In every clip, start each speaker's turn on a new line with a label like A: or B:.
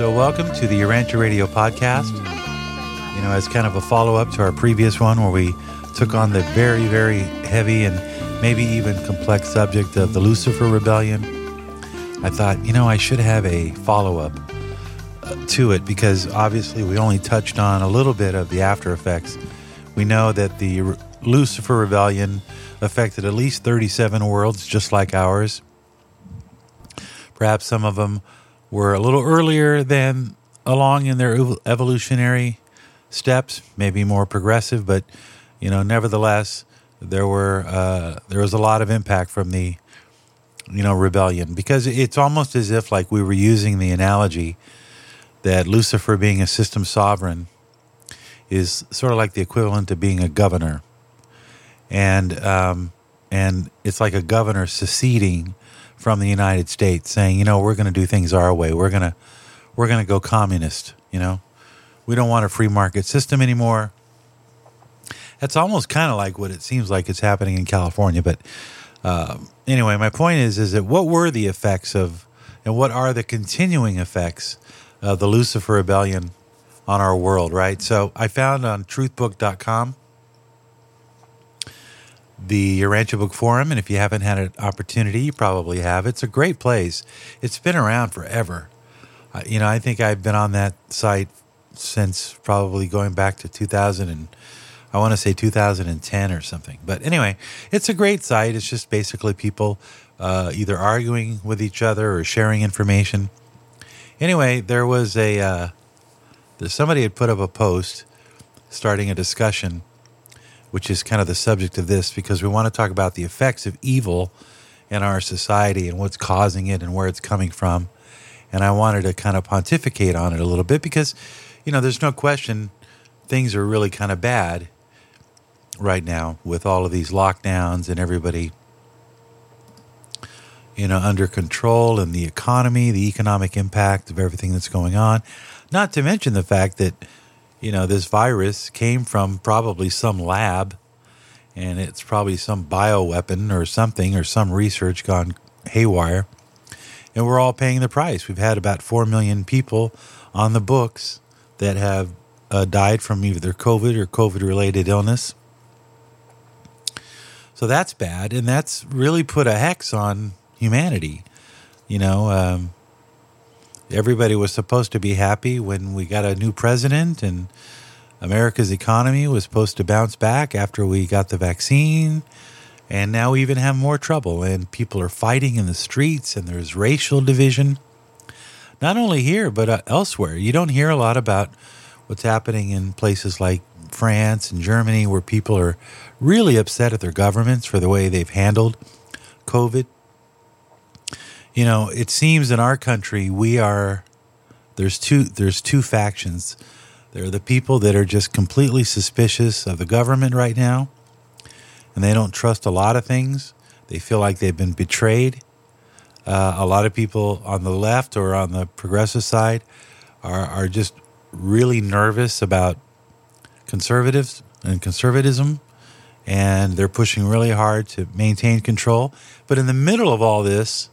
A: So, welcome to the Urantia Radio podcast. You know, as kind of a follow up to our previous one where we took on the very, very heavy and maybe even complex subject of the Lucifer Rebellion, I thought, you know, I should have a follow up uh, to it because obviously we only touched on a little bit of the after effects. We know that the Re- Lucifer Rebellion affected at least 37 worlds just like ours. Perhaps some of them were a little earlier than along in their evolutionary steps, maybe more progressive, but you know, nevertheless, there were uh, there was a lot of impact from the you know rebellion. Because it's almost as if like we were using the analogy that Lucifer being a system sovereign is sort of like the equivalent of being a governor, and um, and it's like a governor seceding from the United States, saying, you know, we're going to do things our way. We're gonna we're gonna go communist. You know, we don't want a free market system anymore. That's almost kind of like what it seems like it's happening in California. But uh, anyway, my point is, is that what were the effects of, and what are the continuing effects of the Lucifer Rebellion on our world? Right. So I found on TruthBook.com the Urantia Book Forum, and if you haven't had an opportunity, you probably have. It's a great place. It's been around forever. Uh, you know, I think I've been on that site since probably going back to 2000 and I want to say 2010 or something. But anyway, it's a great site. It's just basically people uh, either arguing with each other or sharing information. Anyway, there was a uh, somebody had put up a post starting a discussion which is kind of the subject of this because we want to talk about the effects of evil in our society and what's causing it and where it's coming from. And I wanted to kind of pontificate on it a little bit because, you know, there's no question things are really kind of bad right now with all of these lockdowns and everybody, you know, under control and the economy, the economic impact of everything that's going on. Not to mention the fact that you know, this virus came from probably some lab and it's probably some bioweapon or something or some research gone haywire. And we're all paying the price. We've had about 4 million people on the books that have uh, died from either COVID or COVID related illness. So that's bad. And that's really put a hex on humanity. You know, um, everybody was supposed to be happy when we got a new president and America's economy was supposed to bounce back after we got the vaccine. And now we even have more trouble, and people are fighting in the streets, and there's racial division. Not only here, but uh, elsewhere. You don't hear a lot about what's happening in places like France and Germany, where people are really upset at their governments for the way they've handled COVID you know, it seems in our country we are there's two there's two factions. There are the people that are just completely suspicious of the government right now, and they don't trust a lot of things. They feel like they've been betrayed. Uh, a lot of people on the left or on the progressive side are are just really nervous about conservatives and conservatism, and they're pushing really hard to maintain control. But in the middle of all this,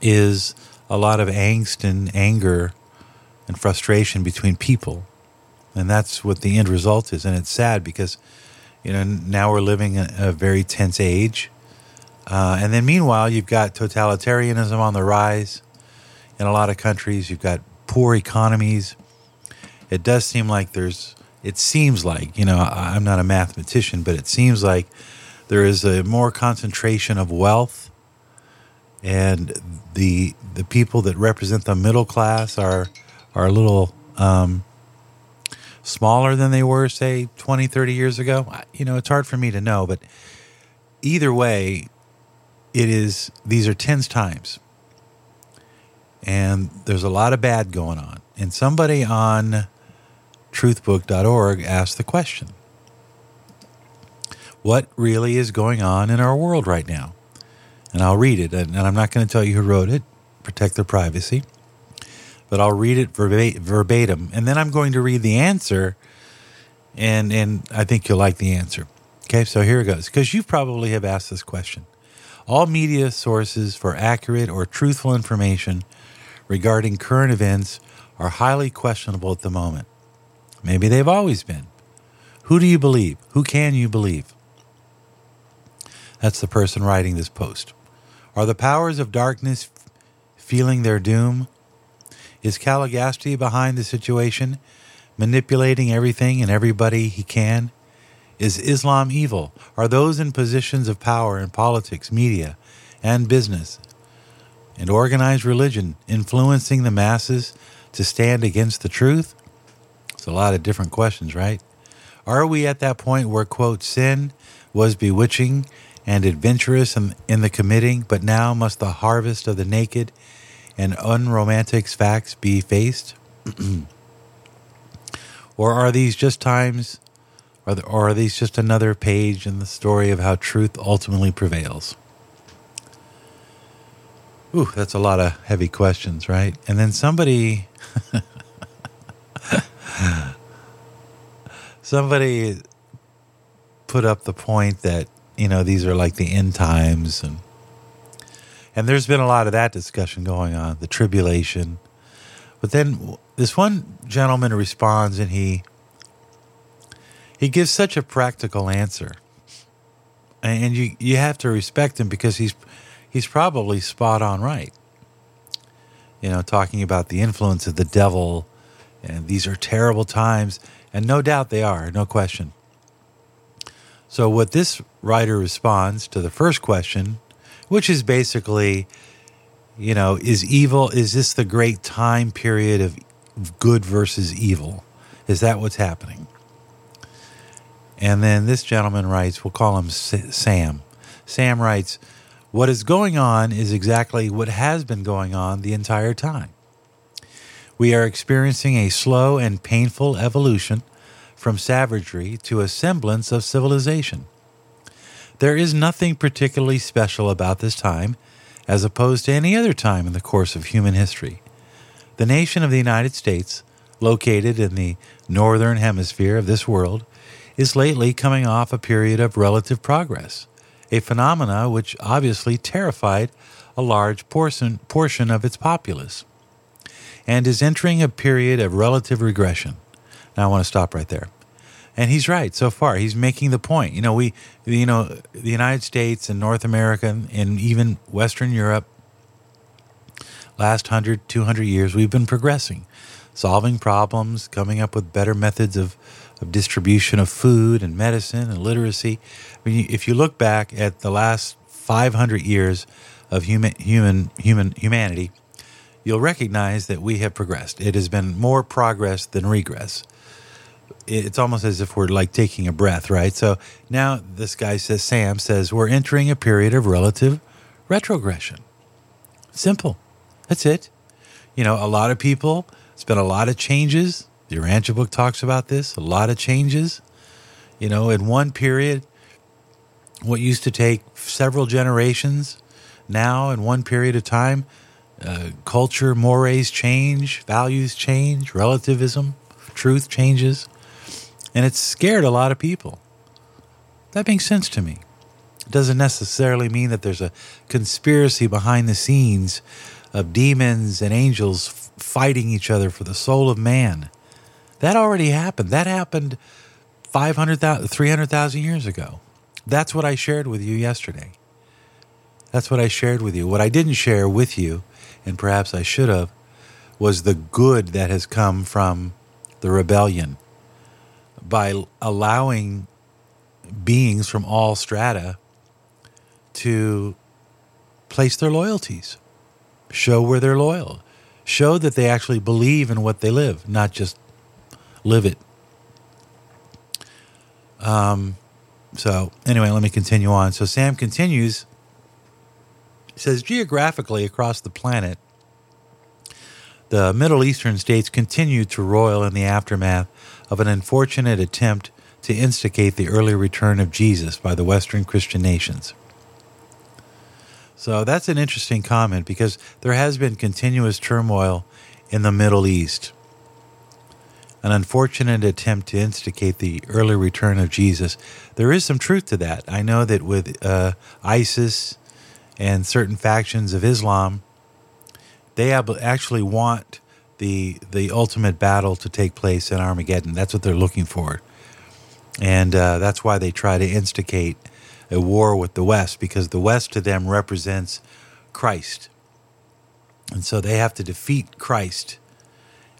A: is a lot of angst and anger and frustration between people. And that's what the end result is. And it's sad because, you know, now we're living in a very tense age. Uh, and then meanwhile, you've got totalitarianism on the rise in a lot of countries. You've got poor economies. It does seem like there's, it seems like, you know, I'm not a mathematician, but it seems like there is a more concentration of wealth and the the people that represent the middle class are are a little um, smaller than they were say 20 30 years ago. You know it's hard for me to know but either way it is these are tens times. And there's a lot of bad going on. And somebody on truthbook.org asked the question what really is going on in our world right now and I'll read it. And I'm not going to tell you who wrote it, protect their privacy, but I'll read it verbatim. And then I'm going to read the answer, and, and I think you'll like the answer. Okay, so here it goes. Because you probably have asked this question. All media sources for accurate or truthful information regarding current events are highly questionable at the moment. Maybe they've always been. Who do you believe? Who can you believe? That's the person writing this post. Are the powers of darkness feeling their doom? Is Caligastia behind the situation, manipulating everything and everybody he can? Is Islam evil? Are those in positions of power in politics, media, and business and organized religion influencing the masses to stand against the truth? It's a lot of different questions, right? Are we at that point where, quote, sin was bewitching and adventurous in, in the committing, but now must the harvest of the naked and unromantic facts be faced? or are these just times, or, the, or are these just another page in the story of how truth ultimately prevails? Ooh, that's a lot of heavy questions, right? And then somebody, somebody put up the point that you know these are like the end times, and and there's been a lot of that discussion going on, the tribulation. But then this one gentleman responds, and he he gives such a practical answer, and you you have to respect him because he's he's probably spot on right. You know, talking about the influence of the devil, and these are terrible times, and no doubt they are, no question. So, what this writer responds to the first question, which is basically, you know, is evil, is this the great time period of good versus evil? Is that what's happening? And then this gentleman writes, we'll call him Sam. Sam writes, what is going on is exactly what has been going on the entire time. We are experiencing a slow and painful evolution from savagery to a semblance of civilization. There is nothing particularly special about this time as opposed to any other time in the course of human history. The nation of the United States, located in the northern hemisphere of this world, is lately coming off a period of relative progress a phenomena which obviously terrified a large portion, portion of its populace, and is entering a period of relative regression. Now, I want to stop right there. And he's right so far. He's making the point. You know, we, you know, the United States and North America and even Western Europe, last 100, 200 years, we've been progressing, solving problems, coming up with better methods of, of distribution of food and medicine and literacy I mean, if you look back at the last 500 years of human human human humanity, you'll recognize that we have progressed. It has been more progress than regress. It's almost as if we're like taking a breath, right? So now this guy says, Sam says, we're entering a period of relative retrogression. Simple. That's it. You know, a lot of people, it's been a lot of changes. The Urantia book talks about this, a lot of changes. You know, in one period, what used to take several generations now in one period of time uh, culture mores change values change relativism truth changes and it's scared a lot of people. That makes sense to me it doesn't necessarily mean that there's a conspiracy behind the scenes of demons and angels fighting each other for the soul of man. That already happened. That happened 500,000 300,000 years ago. That's what I shared with you yesterday. That's what I shared with you. What I didn't share with you, and perhaps I should have, was the good that has come from the rebellion by allowing beings from all strata to place their loyalties, show where they're loyal, show that they actually believe in what they live, not just live it. Um, so, anyway, let me continue on. So, Sam continues. Says, geographically across the planet, the Middle Eastern states continue to roil in the aftermath of an unfortunate attempt to instigate the early return of Jesus by the Western Christian nations. So that's an interesting comment because there has been continuous turmoil in the Middle East an unfortunate attempt to instigate the early return of Jesus. There is some truth to that. I know that with uh, ISIS and certain factions of Islam they actually want the the ultimate battle to take place in Armageddon. That's what they're looking for, and uh, that's why they try to instigate a war with the West because the West to them represents Christ, and so they have to defeat Christ,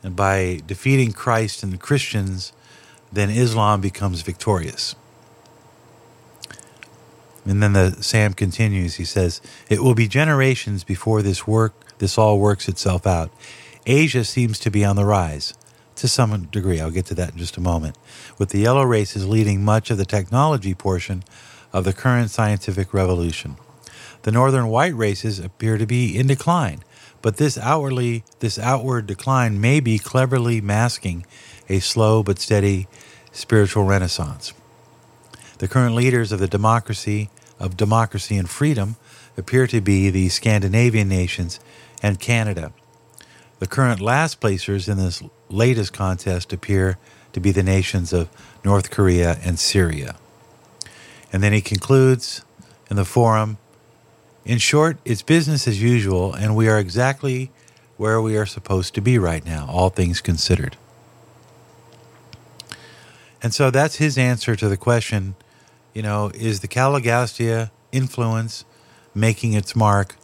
A: and by defeating Christ and the Christians, then Islam becomes victorious. And then the Sam continues. He says, "It will be generations before this work, this all works itself out. Asia seems to be on the rise, to some degree. I'll get to that in just a moment. With the yellow races leading much of the technology portion of the current scientific revolution, the northern white races appear to be in decline. But this outwardly, this outward decline may be cleverly masking a slow but steady spiritual renaissance." The current leaders of the democracy of democracy and freedom appear to be the Scandinavian nations and Canada. The current last placers in this latest contest appear to be the nations of North Korea and Syria. And then he concludes in the forum In short, it's business as usual, and we are exactly where we are supposed to be right now, all things considered. And so that's his answer to the question you know, is the Caligastia influence making its mark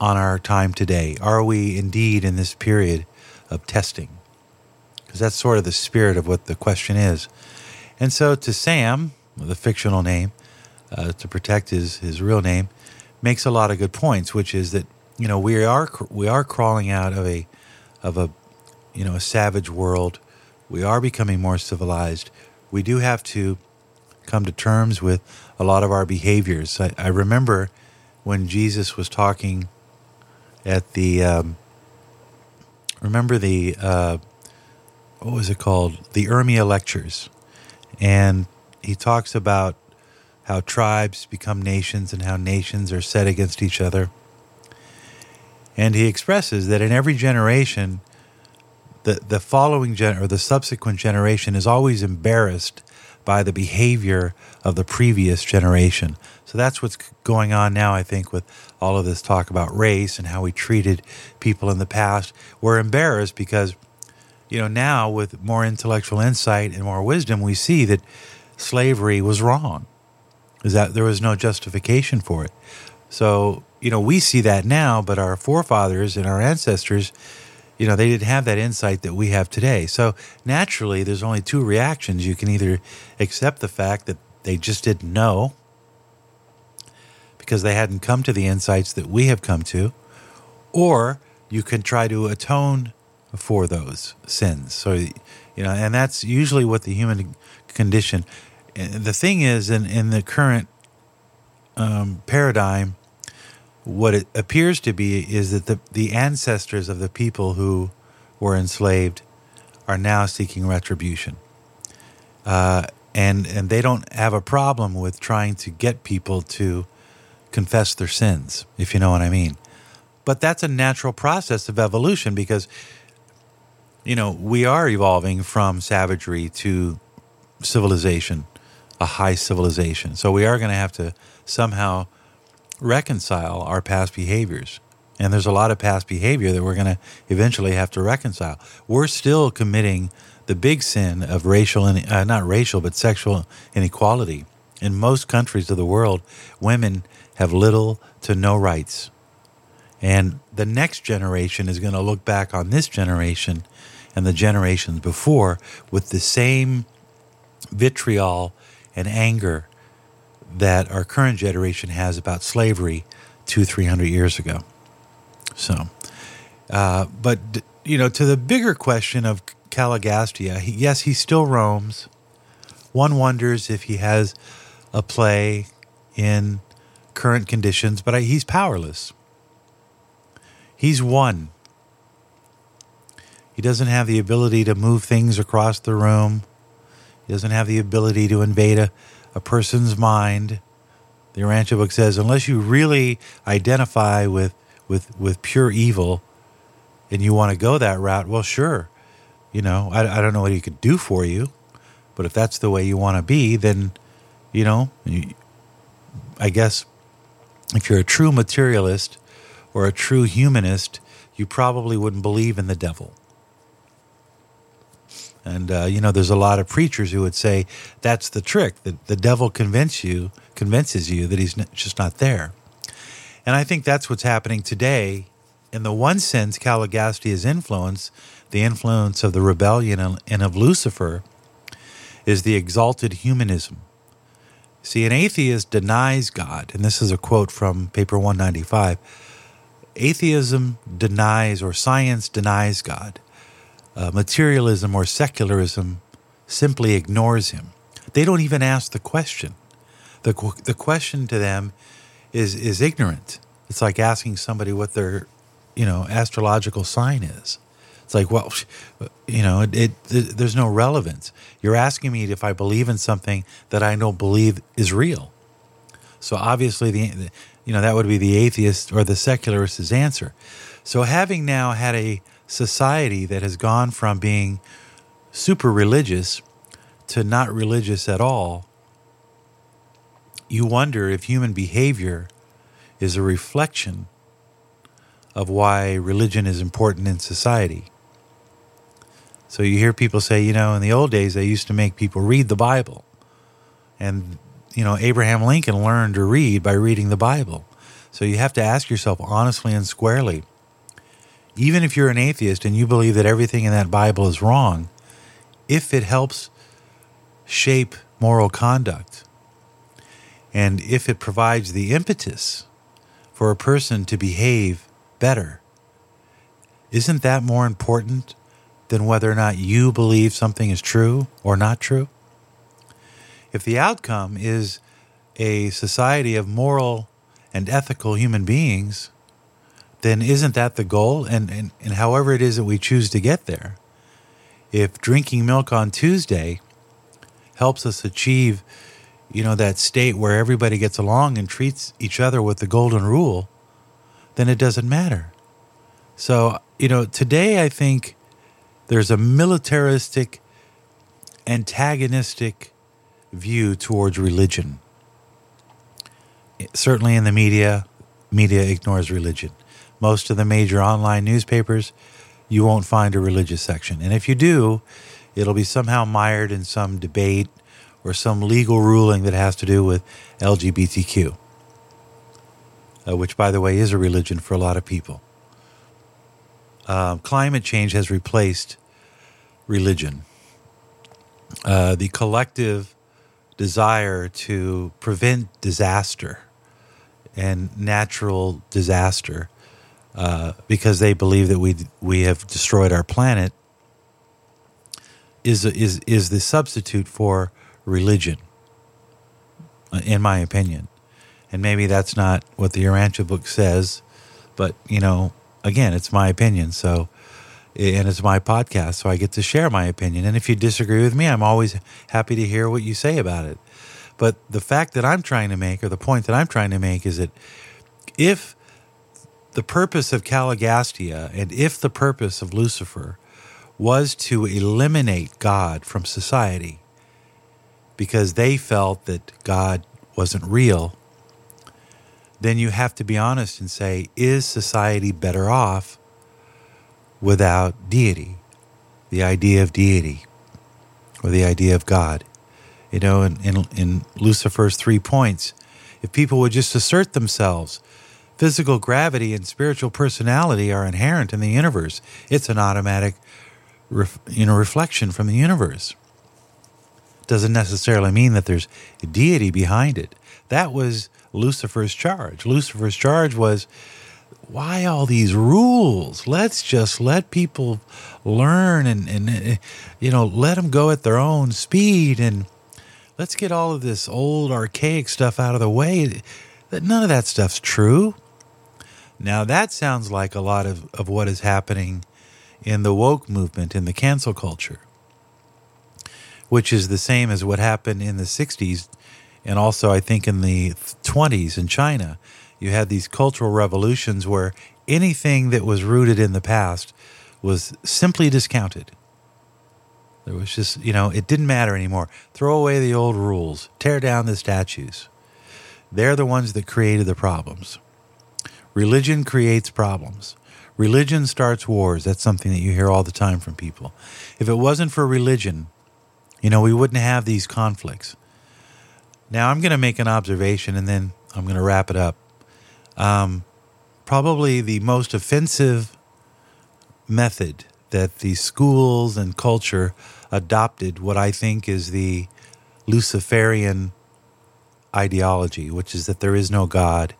A: on our time today? Are we indeed in this period of testing? Because that's sort of the spirit of what the question is. And so to Sam, the fictional name, uh, to protect his, his real name, makes a lot of good points, which is that you know we are we are crawling out of a of a you know a savage world. We are becoming more civilized. We do have to come to terms with a lot of our behaviors. I, I remember when Jesus was talking at the, um, remember the, uh, what was it called? The Urmia Lectures. And he talks about how tribes become nations and how nations are set against each other. And he expresses that in every generation, the, the following gen or the subsequent generation is always embarrassed by the behavior of the previous generation. So that's what's going on now, I think, with all of this talk about race and how we treated people in the past. We're embarrassed because, you know, now with more intellectual insight and more wisdom, we see that slavery was wrong, is that there was no justification for it. So, you know, we see that now, but our forefathers and our ancestors you know, they didn't have that insight that we have today. So naturally, there's only two reactions. You can either accept the fact that they just didn't know because they hadn't come to the insights that we have come to, or you can try to atone for those sins. So, you know, and that's usually what the human condition. The thing is, in, in the current um, paradigm, what it appears to be is that the, the ancestors of the people who were enslaved are now seeking retribution. Uh, and, and they don't have a problem with trying to get people to confess their sins, if you know what I mean. But that's a natural process of evolution because, you know, we are evolving from savagery to civilization, a high civilization. So we are going to have to somehow reconcile our past behaviors. And there's a lot of past behavior that we're going to eventually have to reconcile. We're still committing the big sin of racial, uh, not racial, but sexual inequality. In most countries of the world, women have little to no rights. And the next generation is going to look back on this generation and the generations before with the same vitriol and anger that our current generation has about slavery two, three hundred years ago. So, uh, but you know, to the bigger question of Caligastia, he, yes, he still roams. One wonders if he has a play in current conditions, but I, he's powerless. He's one. He doesn't have the ability to move things across the room. He doesn't have the ability to invade a a person's mind. The Urantia book says, unless you really identify with, with, with pure evil and you want to go that route, well, sure. You know, I, I don't know what he could do for you, but if that's the way you want to be, then, you know, you, I guess if you're a true materialist or a true humanist, you probably wouldn't believe in the devil. And uh, you know, there's a lot of preachers who would say that's the trick that the devil convince you convinces you that he's just not there. And I think that's what's happening today. In the one sense, Caligastia's influence, the influence of the rebellion and of Lucifer, is the exalted humanism. See, an atheist denies God, and this is a quote from paper 195. Atheism denies, or science denies God. Uh, materialism or secularism simply ignores him. They don't even ask the question. The, the question to them is, is ignorant. It's like asking somebody what their, you know, astrological sign is. It's like, well, you know, it, it, there's no relevance. You're asking me if I believe in something that I don't believe is real. So obviously, the, you know, that would be the atheist or the secularist's answer. So having now had a society that has gone from being super religious to not religious at all, you wonder if human behavior is a reflection of why religion is important in society. So you hear people say, you know, in the old days, they used to make people read the Bible. And, you know, Abraham Lincoln learned to read by reading the Bible. So you have to ask yourself honestly and squarely even if you're an atheist and you believe that everything in that Bible is wrong, if it helps shape moral conduct, and if it provides the impetus for a person to behave better, isn't that more important than whether or not you believe something is true or not true? If the outcome is a society of moral and ethical human beings, then isn't that the goal? And, and, and however it is that we choose to get there, if drinking milk on Tuesday helps us achieve, you know, that state where everybody gets along and treats each other with the golden rule, then it doesn't matter. So, you know, today I think there's a militaristic, antagonistic view towards religion. Certainly in the media, media ignores religion most of the major online newspapers, you won't find a religious section. And if you do, it'll be somehow mired in some debate or some legal ruling that has to do with LGBTQ, uh, which, by the way, is a religion for a lot of people. Uh, climate change has replaced religion. Uh, the collective desire to prevent disaster and natural disaster uh, because they believe that we we have destroyed our planet is is is the substitute for religion, uh, in my opinion, and maybe that's not what the Urantia book says, but you know, again, it's my opinion, so. And it's my podcast, so I get to share my opinion. And if you disagree with me, I'm always happy to hear what you say about it. But the fact that I'm trying to make, or the point that I'm trying to make, is that if the purpose of Caligastia, and if the purpose of Lucifer was to eliminate God from society because they felt that God wasn't real, then you have to be honest and say, is society better off without deity? The idea of deity or the idea of God. You know, in, in, in Lucifer's three points, if people would just assert themselves Physical gravity and spiritual personality are inherent in the universe. It's an automatic ref, you know, reflection from the universe. Doesn't necessarily mean that there's a deity behind it. That was Lucifer's charge. Lucifer's charge was why all these rules? Let's just let people learn and, and eh, you know, let them go at their own speed and let's get all of this old archaic stuff out of the way. That none of that stuff's true. Now, that sounds like a lot of, of what is happening in the woke movement, in the cancel culture, which is the same as what happened in the 60s and also, I think, in the 20s in China. You had these cultural revolutions where anything that was rooted in the past was simply discounted. There was just, you know, it didn't matter anymore. Throw away the old rules, tear down the statues. They're the ones that created the problems. Religion creates problems. Religion starts wars. That's something that you hear all the time from people. If it wasn't for religion, you know, we wouldn't have these conflicts. Now, I'm going to make an observation and then I'm going to wrap it up. Um, probably the most offensive method that the schools and culture adopted, what I think is the Luciferian ideology, which is that there is no God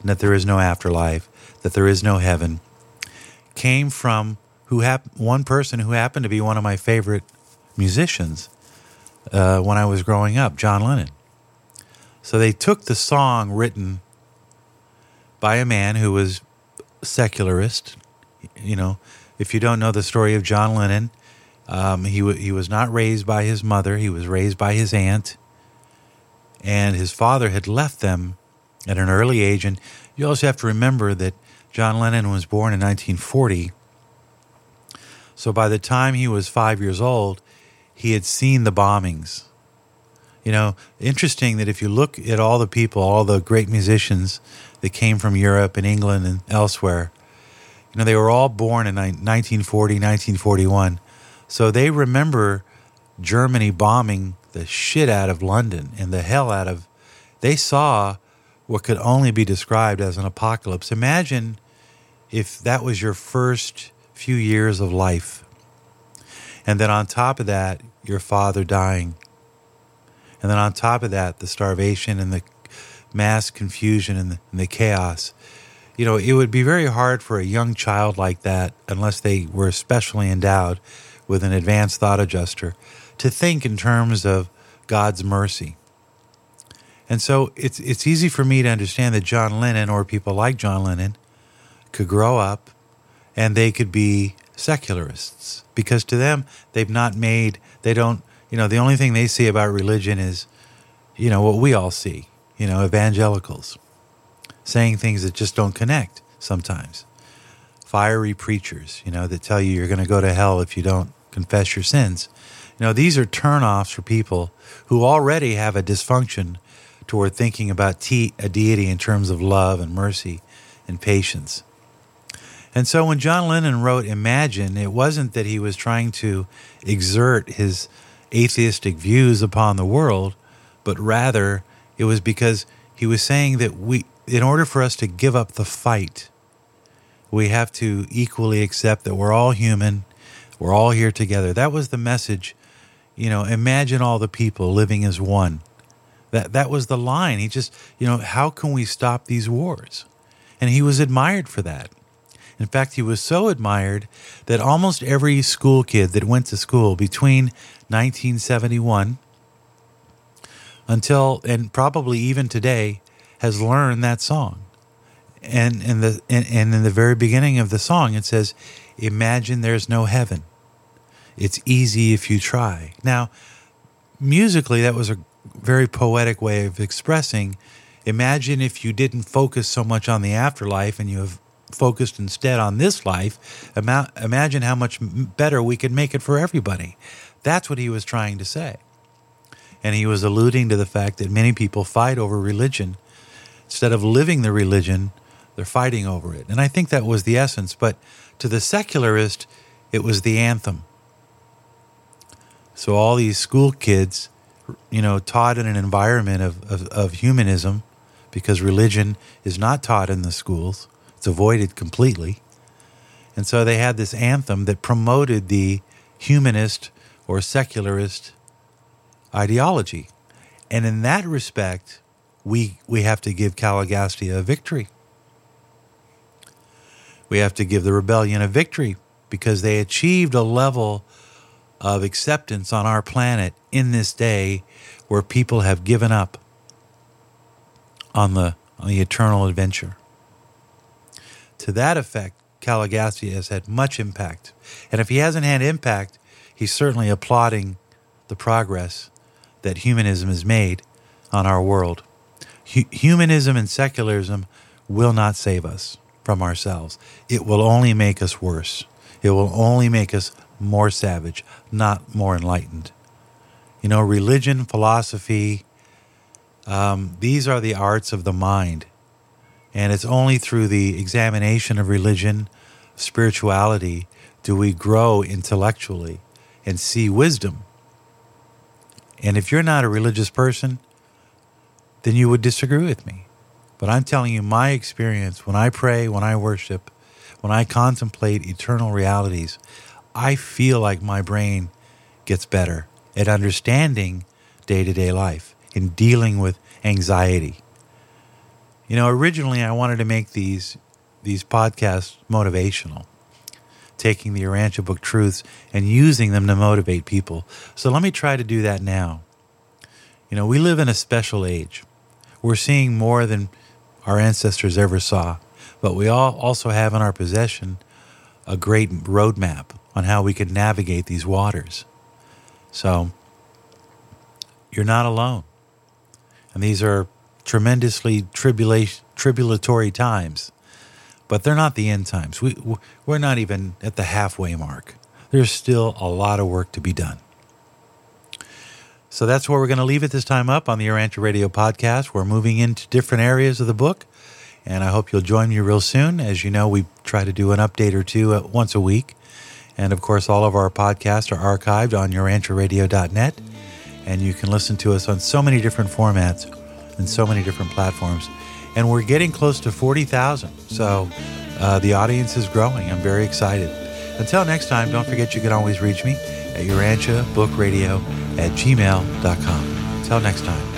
A: and that there is no afterlife, that there is no heaven, came from who hap- one person who happened to be one of my favorite musicians uh, when I was growing up, John Lennon. So they took the song written by a man who was secularist. You know, if you don't know the story of John Lennon, um, he w- he was not raised by his mother. He was raised by his aunt, and his father had left them at an early age. And you also have to remember that John Lennon was born in 1940. So by the time he was five years old, he had seen the bombings. You know, interesting that if you look at all the people, all the great musicians that came from Europe and England and elsewhere, you know, they were all born in 1940, 1941. So they remember Germany bombing the shit out of London and the hell out of. They saw what could only be described as an apocalypse. Imagine if that was your first few years of life. And then on top of that, your father dying. And then on top of that, the starvation and the mass confusion and the, and the chaos. You know, it would be very hard for a young child like that, unless they were especially endowed with an advanced thought adjuster, to think in terms of God's mercy. And so it's it's easy for me to understand that John Lennon or people like John Lennon could grow up and they could be secularists because to them they've not made they don't you know the only thing they see about religion is you know what we all see you know evangelicals saying things that just don't connect sometimes. Fiery preachers you know that tell you you're going to go to hell if you don't confess your sins. You know these are turnoffs for people who already have a dysfunction toward thinking about te- a deity in terms of love and mercy and patience. And so when John Lennon wrote Imagine, it wasn't that he was trying to exert his atheistic views upon the world, but rather it was because he was saying that we, in order for us to give up the fight, we have to equally accept that we're all human, we're all here together. That was the message. You know, imagine all the people living as one. That that was the line. He just, you know, how can we stop these wars? And he was admired for that. In fact, he was so admired that almost every school kid that went to school between 1971 until and probably even today has learned that song. And in the and, and in the very beginning of the song it says, "Imagine there's no heaven. It's easy if you try." Now, musically that was a very poetic way of expressing imagine if you didn't focus so much on the afterlife and you have focused instead on this life, imagine how much better we could make it for everybody. That's what he was trying to say. And he was alluding to the fact that many people fight over religion. Instead of living the religion, they're fighting over it. And I think that was the essence. But to the secularist, it was the anthem. So all these school kids, you know, taught in an environment of, of, of humanism, because religion is not taught in the schools it's avoided completely. And so they had this anthem that promoted the humanist or secularist ideology. And in that respect, we, we have to give Caligastia a victory. We have to give the rebellion a victory because they achieved a level of acceptance on our planet in this day where people have given up on the, on the eternal adventure to that effect, Caligastia has had much impact. And if he hasn't had impact, he's certainly applauding the progress that humanism has made on our world. H- humanism and secularism will not save us from ourselves. It will only make us worse. It will only make us more savage, not more enlightened. You know, religion, philosophy, um, these are the arts of the mind. And it's only through the examination of religion, spirituality do we grow intellectually and see wisdom. And if you're not a religious person, then you would disagree with me. But I'm telling you my experience when I pray, when I worship, when I contemplate eternal realities, I feel like my brain gets better at understanding day to day life, in dealing with anxiety. You know, originally I wanted to make these these podcasts motivational, taking the Urantia book truths and using them to motivate people. So let me try to do that now. You know, we live in a special age. We're seeing more than our ancestors ever saw, but we all also have in our possession a great roadmap on how we can navigate these waters. So you're not alone. And these are tremendously tribulation, tribulatory times, but they're not the end times. We, we're not even at the halfway mark. There's still a lot of work to be done. So that's where we're going to leave it this time up on the Urantia Radio podcast. We're moving into different areas of the book, and I hope you'll join me real soon. As you know, we try to do an update or two once a week. And of course, all of our podcasts are archived on urantiaradio.net, and you can listen to us on so many different formats and so many different platforms. And we're getting close to 40,000. So uh, the audience is growing. I'm very excited. Until next time, don't forget you can always reach me at Urantia Book Radio at gmail.com. Until next time.